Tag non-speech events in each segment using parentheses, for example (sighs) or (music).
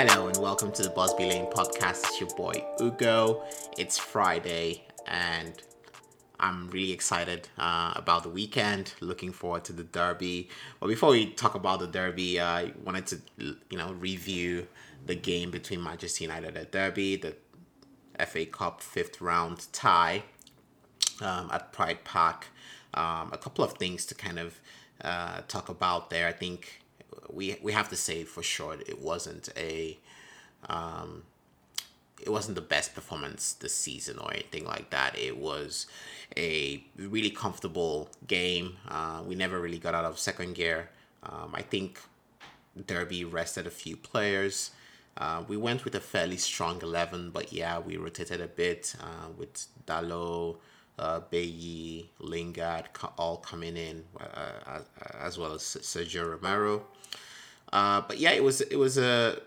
Hello and welcome to the Busby Lane podcast. It's your boy Ugo. It's Friday and I'm really excited uh, about the weekend. Looking forward to the derby. But before we talk about the derby, I wanted to you know review the game between Manchester United at Derby, the FA Cup fifth round tie um, at Pride Park. Um, a couple of things to kind of uh, talk about there. I think we we have to say for sure it wasn't a um, it wasn't the best performance this season or anything like that. It was a really comfortable game. Uh, we never really got out of second gear. Um, I think Derby rested a few players. Uh, we went with a fairly strong 11, but yeah, we rotated a bit uh, with Dalot, uh, Bailly, Lingard all coming in, uh, as well as Sergio Romero. Uh, but yeah, it was it was a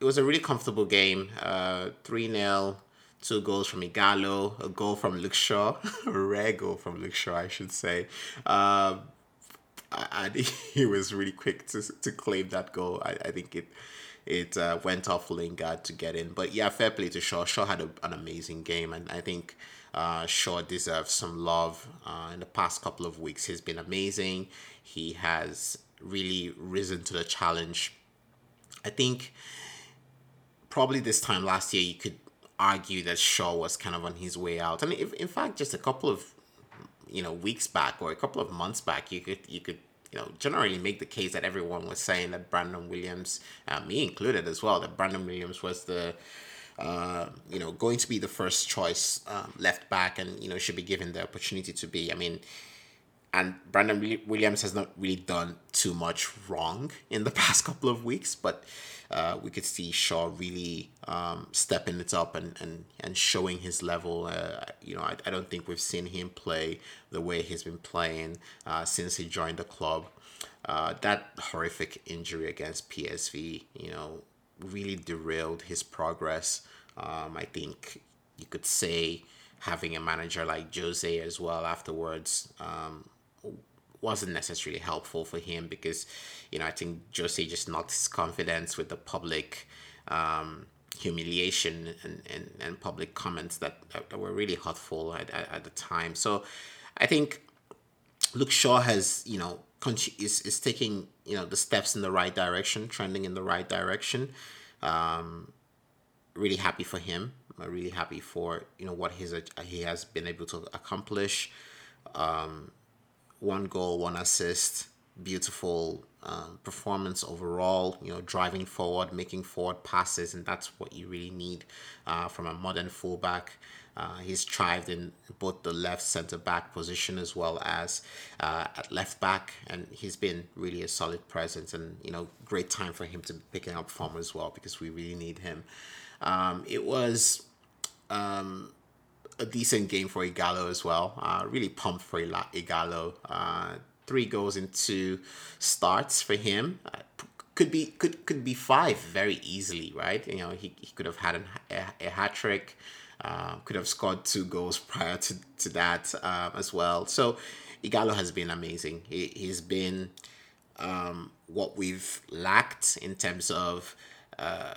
it was a really comfortable game. Uh, three uh, 0 two goals from Ighalo, a goal from Luke Shaw, (laughs) a rare goal from Luke Shaw, I should say. And (laughs) he was really quick to to claim that goal. I, I think it it uh, went off Lingard to get in. But yeah, fair play to Shaw. Shaw had a, an amazing game, and I think uh, Shaw deserves some love. Uh, in the past couple of weeks, he's been amazing. He has really risen to the challenge. I think probably this time last year you could argue that Shaw was kind of on his way out. I mean, if, in fact, just a couple of you know weeks back or a couple of months back, you could you could you know generally make the case that everyone was saying that Brandon Williams, uh, me included as well, that Brandon Williams was the uh, you know going to be the first choice um, left back and you know should be given the opportunity to be. I mean and Brandon Williams has not really done too much wrong in the (laughs) past couple of weeks, but uh, we could see Shaw really um, stepping it up and, and, and showing his level. Uh, you know, I, I don't think we've seen him play the way he's been playing uh, since he joined the club. Uh, that horrific injury against PSV, you know, really derailed his progress. Um, I think you could say having a manager like Jose as well afterwards um, wasn't necessarily helpful for him because, you know, I think Jose just knocked his confidence with the public um, humiliation and, and, and public comments that, that were really hurtful at, at, at the time. So I think Luke Shaw has, you know, is, is taking, you know, the steps in the right direction, trending in the right direction. Um, really happy for him. I'm really happy for, you know, what he's, he has been able to accomplish. Um, one goal, one assist, beautiful um, performance overall. You know, driving forward, making forward passes, and that's what you really need uh, from a modern fullback. Uh, he's thrived in both the left center back position as well as uh, at left back, and he's been really a solid presence. And you know, great time for him to be picking up form as well because we really need him. Um, it was um, a decent game for Ighalo as well. Uh, really pumped for Ighalo. Uh, three goals in two starts for him. Uh, could be could could be five very easily, right? You know, he, he could have had an, a, a hat trick. Uh, could have scored two goals (laughs) prior to, to that um, as well. So Ighalo has been amazing. He, he's been um, what we've lacked in terms of uh,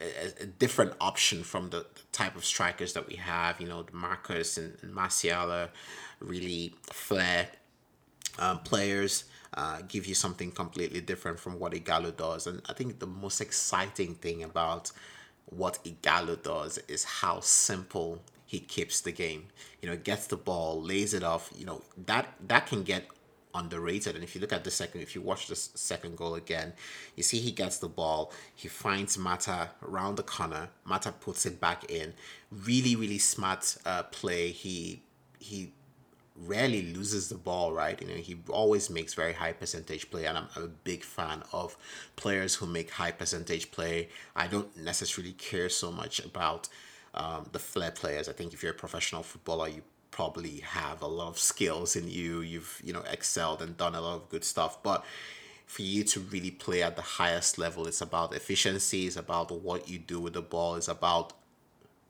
a, a, different option from the, the, type of strikers that we have. You know, Marcus and, and Martial are really flair um, players. Uh, give you something completely different from what Ighalo does. And I think the most exciting thing about what Ighalo does is how simple he keeps the game. You know, gets the ball, lays it off. You know that that can get underrated. And if you look at the second, if you watch the second goal again, you see he gets the ball, he finds Mata around the corner, Mata puts it back in. Really, really smart uh, play. He he rarely loses the ball, right? You know, he always makes very high percentage play, and I'm, I'm, a big fan of players who make high percentage play. I don't necessarily care so much about um, the flair players. I think if you're a professional footballer, you probably have a lot of skills in you. You've, you know, excelled and done a lot of good stuff. But for you to really play at the highest level, it's about efficiency, it's about what you do with the ball, it's about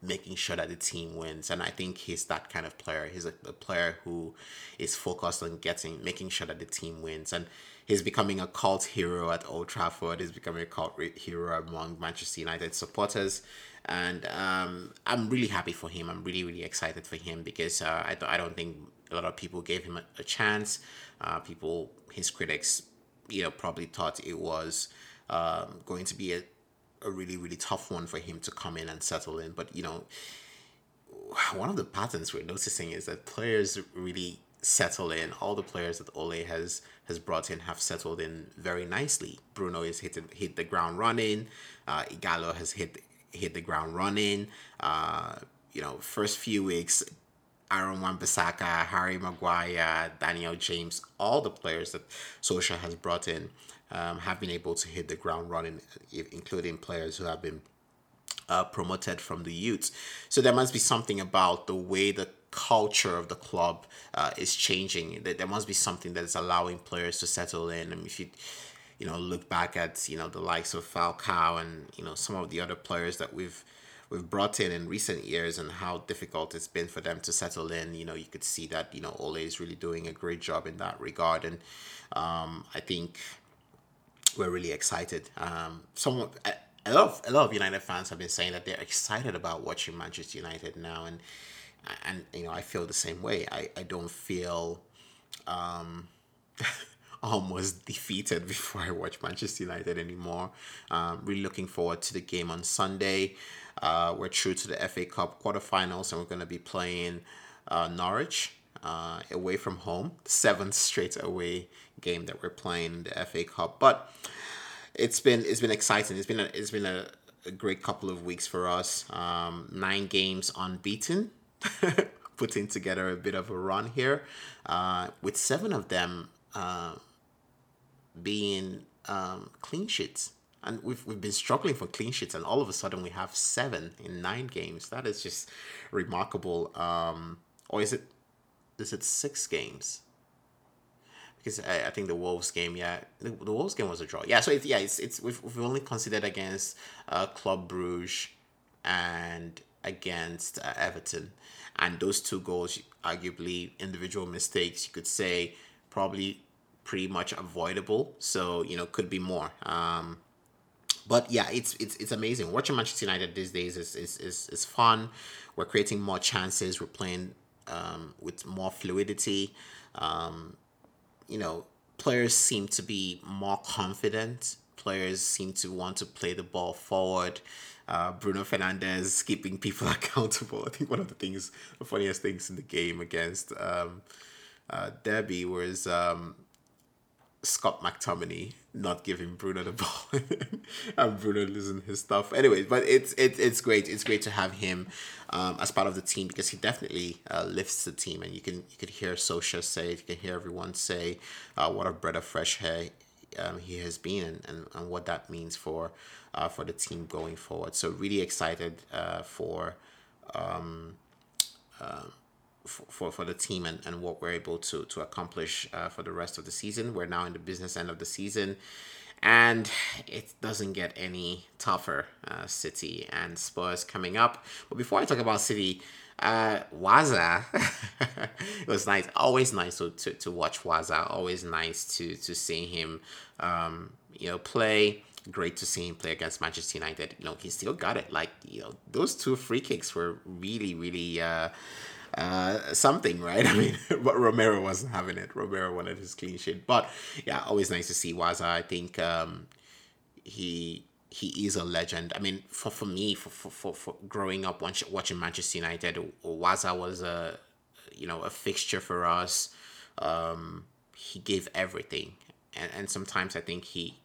making sure that the team wins. And I think he's that kind of player. He's a, a player who is focused on getting, making sure that the team wins. And he's becoming a cult hero at Old Trafford. He's becoming a cult hero among Manchester United supporters, and um, I'm really happy for him. I'm really really excited for him because uh, I th- I don't think a lot of people gave him a, a chance. Uh, people, his critics, you know, probably thought it was um, going to be a, a really really tough one for him to come in and settle in. But you know, one of the patterns we're noticing is that players really settle in. All the players that Ole has has brought in have settled in very nicely. Bruno has hit hit the ground running. Uh, Ighalo has hit hit the ground running. Uh, you know, first few weeks, Aaron Wan-Bissaka, Harry Maguire, Daniel James, all the players that Solskjaer has brought in um, have been able to hit the ground running, including players who have been uh, promoted from the youths. So there must be something about the way the culture of the club uh, is changing. There must be something that is allowing players to settle in. I mean, if you you know look back at you know the likes of Falcao and you know some of the other players that we've we've brought in in recent years and how difficult it's been for them to settle in. You know, you could see that you know Ole is really doing a great job in that regard, and um, I think we're really excited. Um, some a lot of a lot of United fans have been saying that they're excited about watching Manchester United now, and and you know I feel the same way. I I don't feel um, (laughs) almost defeated before I watch Manchester United anymore. Um, really looking forward to the game on Sunday. Uh, we're through to the FA Cup quarterfinals, and we're going to be playing uh, Norwich uh, away from home. Seventh straight away game that we're playing the FA Cup, but it's been it's been exciting. It's been a, it's been a, a great couple of weeks for us. Um, nine games unbeaten, (laughs) putting together a bit of a run here, uh, with seven of them uh, being um, clean sheets. And we've, we've been struggling for clean sheets, and all of a sudden we have seven in nine games. That is just remarkable. Um, or is it is it six games? because I, I, think the Wolves game, yeah, the, the Wolves game was a draw. Yeah, so it's yeah, it's it's we've, we've only considered against uh, Club Bruges and against uh, Everton, and those two goals, arguably individual mistakes, you could say, probably pretty much avoidable. So you know, could be more. Um, but yeah, it's it's it's amazing. Watching Manchester United these days is is is, is fun. We're creating more chances. We're playing um, with more fluidity. Um, you know, players seem to be more confident. Players seem to want to play the ball forward. Uh, Bruno Fernandes keeping people (laughs) accountable. I think one of the things, the funniest things in the game against um, uh, Derby was um, Scott McTominay not giving Bruno the (laughs) ball and Bruno losing his stuff. Anyways, but it's it's it's great. It's great to have him um, as part of the team because he definitely uh, lifts the team, and you can you could hear Solskjaer say, you can hear everyone say, uh, what a breath of fresh air um, he has been, and, and, what that means for uh, for the team going forward. So really excited uh, for. Um, uh, for, for the team and, and what we're able to to accomplish uh, for the rest of the season. We're now in the business end of the season, and it doesn't get any tougher. Uh, City and Spurs coming up. But before I talk about City, uh, Waza, (laughs) it was nice. Always nice to, to, to watch Waza. Always nice to to see him, um, you know, play great to see him play against Manchester United. You know, he still got it. Like, you know, those two free kicks were really, really uh, uh, something, right? (laughs) I mean, but Romero wasn't having it. Romero wanted his clean sheet. But yeah, always nice to see Waza. I think um, he he is a legend. I mean, for, for me, for, for, for, for growing up watch, watching Manchester United, Waza was a you know a fixture for us. Um, he gave everything, and and sometimes I think he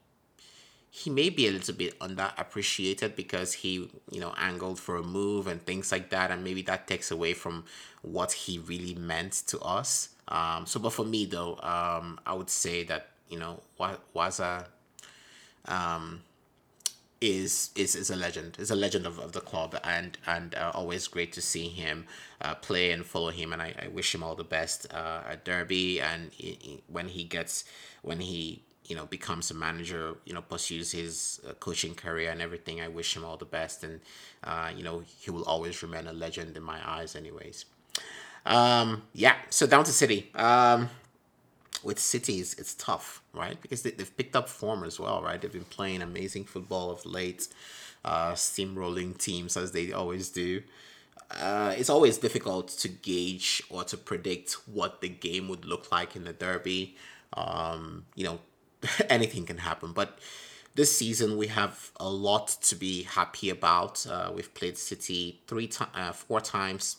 he may be a little bit underappreciated because he you know angled for a move and things like that and maybe that takes away from what he really meant to us. Um so but for me though um i would say that you know waza um is is is a legend. Is a legend of, of the club and and uh, always great to see him uh, play and follow him and I, I wish him all the best uh, at derby and he, he, when he gets when he you know becomes a manager you know pursues his uh, coaching career and everything i wish him all the best. And uh, you know he will always remain a legend in my eyes anyways. Um, yeah so down to city. Um, with cities it's tough right? Because they, they've picked up form as well right? They've been playing amazing football of late uh, steamrolling teams as they always do. Uh, it's always difficult to gauge or to predict what the game would look like in the derby. Um, you know (laughs) anything can happen but this season we have a lot to be happy about uh, we've played city three times uh, four times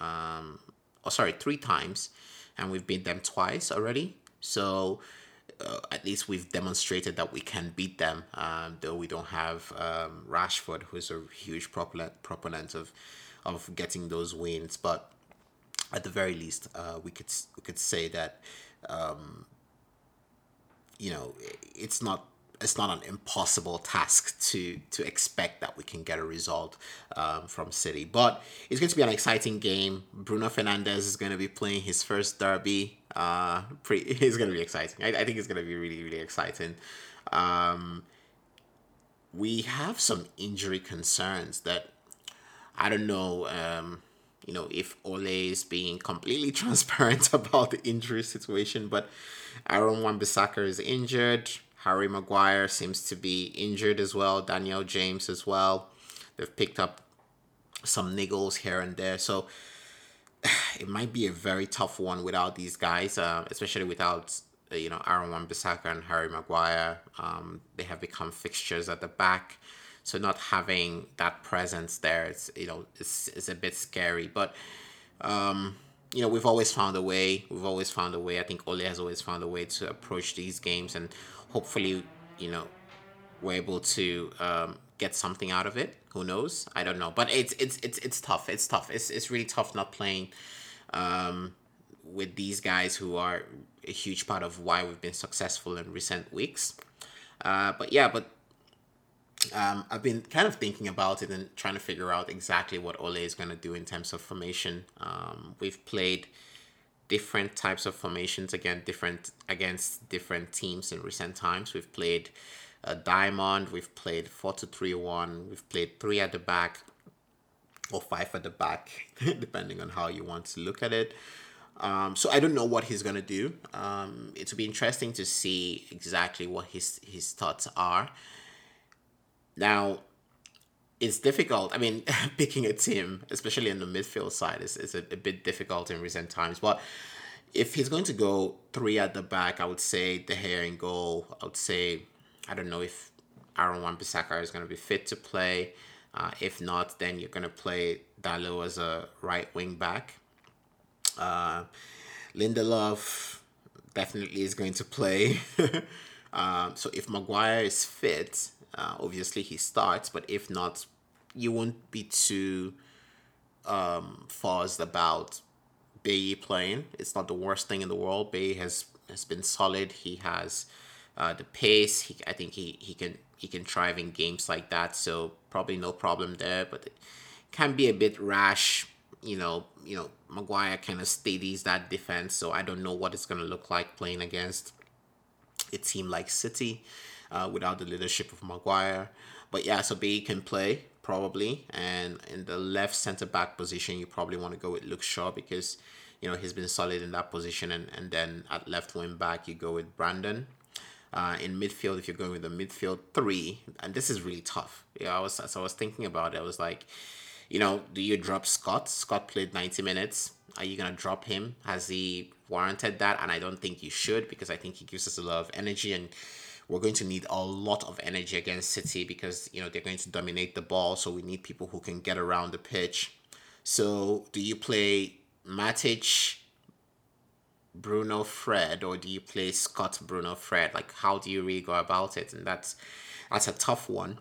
um, oh sorry three times and we've beat them twice already. So uh, at least we've demonstrated that we can beat them, um, though we don't have um, Rashford, who's a huge proponent proponent of of getting those wins. But at the very least, uh, we could we could say that um, you know it's not it's not an impossible task to to expect that we can get a result um, from City. But it's going to be an exciting game. Bruno Fernandes is going to be playing his first derby. Uh, pretty, (laughs) it's going to be exciting. I, I think it's going to be really really exciting. Um, we have some injury concerns that I don't know. Um, you know if Ole is being completely (laughs) transparent (laughs) about the injury situation, but Aaron Wan-Bissaka is injured. Harry Maguire seems to be injured as well. Daniel James as well. They've picked up some niggles here and there. So (sighs) it might be a very tough one without these guys, uh, especially without you know Aaron Wan-Bissaka and Harry Maguire. Um, they have become fixtures at the back, so not having that presence there, it's you know it's, it's a bit scary. But um, you know we've always found a way. We've always found a way. I think Ole has always found a way to approach these games and hopefully, you know, we're able to um, get something out of it. Who knows? I don't know. But it's it's it's it's tough. It's tough. It's it's really tough not playing um, with these guys who are a huge part of why we've been successful in recent weeks. Uh, but yeah, but um, I've been kind of thinking about it and trying to figure out exactly what Ole is going to do in terms of formation. Um, we've played different types of formations again different against different teams in recent times we've played a diamond we've played 4 to 3 1 we've played 3 at the back or 5 at the back (laughs) depending on how you want to look at it um, so I don't know what he's gonna do. Um, it will be interesting to see exactly what his his thoughts are. Now, it's difficult. I mean, (laughs) picking a team, especially in the midfield side, is, is a, a bit difficult in recent times. But if he's going to go three at the back, I would say De Gea in goal. I would say, I don't know if Aaron Wan-Bissaka is going to be fit to play. Uh, if not, then you're going to play Dalot as a right wing back. Uh, Lindelof definitely is going to play. (laughs) um, so if Maguire is fit, uh, obviously he starts, but if not, you won't be too um, fussed about Bailly playing. It's not the worst thing in the world. Bailly has has been solid. He has uh, the pace. He, I think he, he can he can thrive in games like that. So probably no problem there. But it can be a bit rash. You know, you know, Maguire kind of steadies that defense. So I don't know what it's gonna look like playing against a team like City uh, without the leadership of Maguire. But yeah, so Bailly can play probably, and in the left center back position, you probably want to go with Luke Shaw because you know he's been solid in that position, and and then at left wing back you go with Brandon. Uh, in midfield, if you're going with the midfield three, and this is really tough. Yeah, I was as I was thinking about it, I was like, you know, do you drop Scott? Scott played ninety minutes. Are you gonna drop him? Has he warranted that? And I don't think you should because I think he gives us a lot of energy and we're going to need a lot of energy against City because you know they're going to dominate the ball. So we need people who can get around the pitch. So do you play Matic, Bruno, Fred, or do you play Scott, Bruno, Fred? Like how do you really go about it? And that's that's a tough one.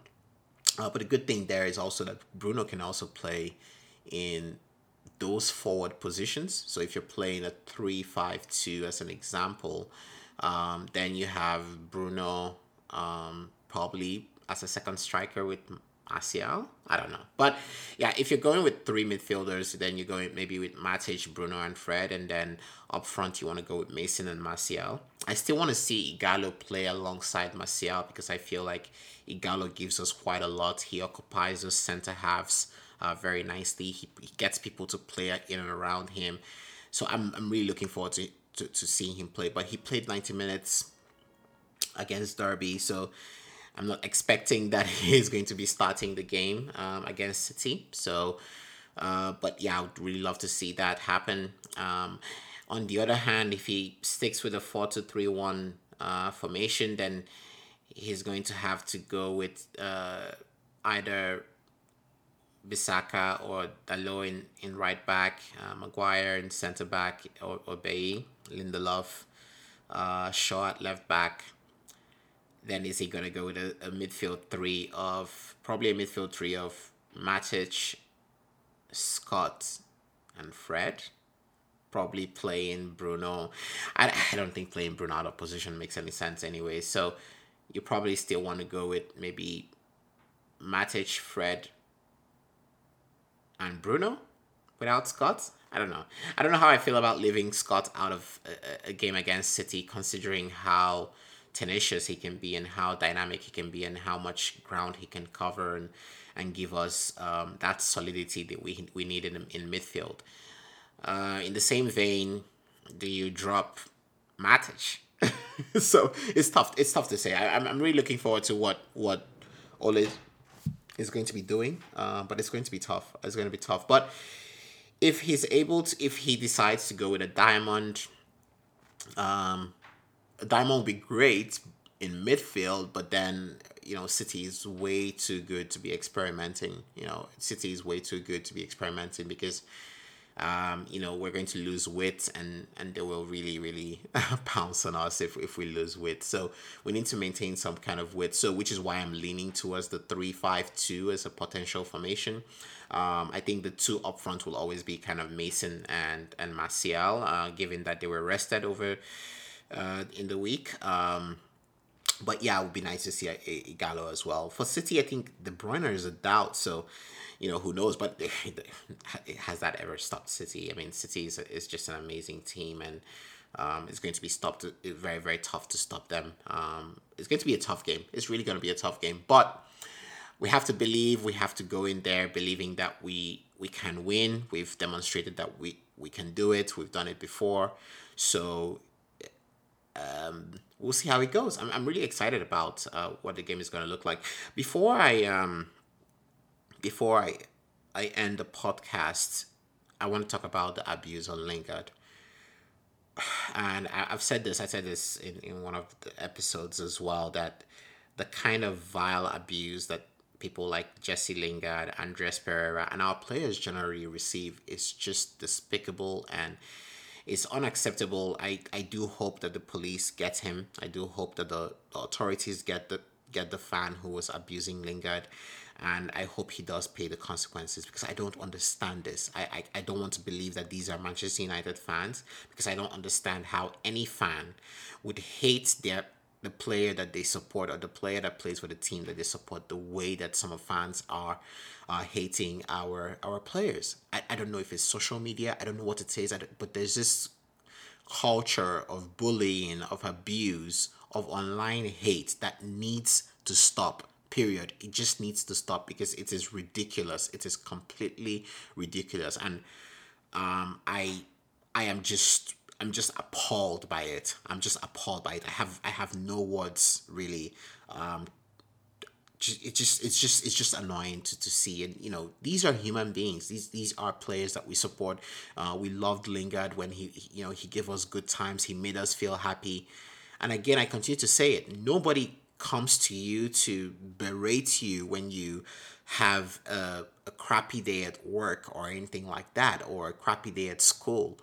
Uh, but the good thing there is also that Bruno can also play in those forward positions. So if you're playing a three-five-two as an example, um, then you have Bruno um, probably as a second striker with Martial. I don't know. But yeah, if you're going with three midfielders, then you're going maybe with Matic, Bruno, and Fred. And then up front, you want to go with Mason and Martial. I still want to see Ighalo play alongside Martial because I feel like Ighalo gives us quite a lot. He occupies those center halves uh, very nicely. He, he gets people to play in and around him. So I'm, I'm really looking forward to to, to seeing him play, but he played 90 minutes against Derby, so I'm not expecting that (laughs) he's going to be starting the game um, against City. So, uh, but yeah, I would really love to see that happen. Um, on the other hand, if he sticks with a 4 to 3 1 uh, formation, then he's going to have to go with uh, either Bissaka or Dalot in, in right back, uh, Maguire in centre back, or, or Lindelof, uh, Shaw at left back. Then is he going to go with a, a midfield three of, probably a midfield three of Matic, Scott, and Fred? Probably playing Bruno. I, I don't think playing Bruno out of position makes any sense anyway. So you probably still want to go with maybe Matic, Fred, and Bruno without Scott. I don't know. I don't know how I feel about leaving Scott out of a, a, game against City, considering how tenacious he can be and how dynamic he can be and how much ground he can cover and and give us um, that solidity that we we need in in midfield. Uh, in the same vein, do you drop Matic? (laughs) so it's tough. It's tough to say. I, am I'm really looking forward to what what Ole is going to be doing. Uh, but it's going to be tough. It's going to be tough. But if he's able to, if he decides to go with a diamond, um, diamond would be great in midfield. But then you know, City is way too good to be experimenting. You know, City is way too good to be experimenting because um, you know, we're going to lose width and, and they will really, really (laughs) pounce on us if, if we lose width. So we need to maintain some kind of width. So which is why I'm leaning towards the 3-5-2 as a potential formation. Um, I think the two up front will always be kind of Mason and, and Martial, uh, given that they were rested over uh, in the week. Um, but yeah, it would be nice to see a, Ighalo as well. For City, I think De Bruyne is a doubt. So you know, who knows? But (laughs) has that ever stopped City? I mean, City is, is just an amazing team, and um, it's going to be stopped. Very, very tough to stop them. Um, it's going to be a tough game. It's really going to be a tough game, but we have to believe. We have to go in there believing that we we can win. We've demonstrated that we we can do it. We've done it before, so. Um, we'll see how it goes. I'm, I'm really excited about uh, what the game is going to look like. Before I um, before I I end the podcast, I want to talk about the abuse on Lingard. And I, have said this, I said this in, in one of the episodes as well, that the kind of vile abuse that people like Jesse Lingard, Andreas Pereira, and our players generally receive is just despicable and it's unacceptable. I, I do hope that the police get him. I do hope that the, the authorities get the get the fan who was abusing Lingard and I hope he does pay the consequences because I don't understand this. I, I, I don't want to believe that these are Manchester United fans because I don't understand how any fan would hate their the player that they support or the player that plays for the team that they support the way that some of fans are uh, hating our our players. I, I don't know if it's social media. I don't know what it is, but there's this culture of bullying, of abuse, of online hate that needs to stop period it just needs to stop because it is ridiculous it is completely ridiculous and um i i am just i'm just appalled by it. I'm just appalled by it. I have i have no words really. Um it just it's just it's just annoying to, to see. And you know these are human beings. These these are players that we support. Uh, we loved lingard when he you know he gave us good times. He made us feel happy. And again i continue to say it. Nobody comes to you to berate you when you have a, a crappy day at work or anything like that or a crappy day at school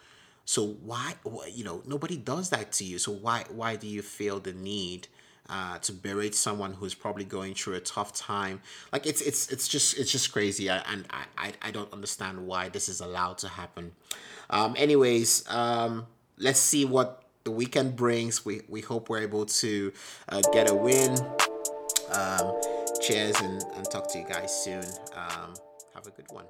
so why you know nobody does that to you so why why do you feel the need uh, to berate someone who's probably going through a tough time like it's it's it's just it's just crazy I, and I, I i don't understand why this is allowed to happen um anyways um let's see what the weekend brings. We, we hope we're able to uh, get a win. Um, cheers and, and talk to you guys soon. Um, have a good one.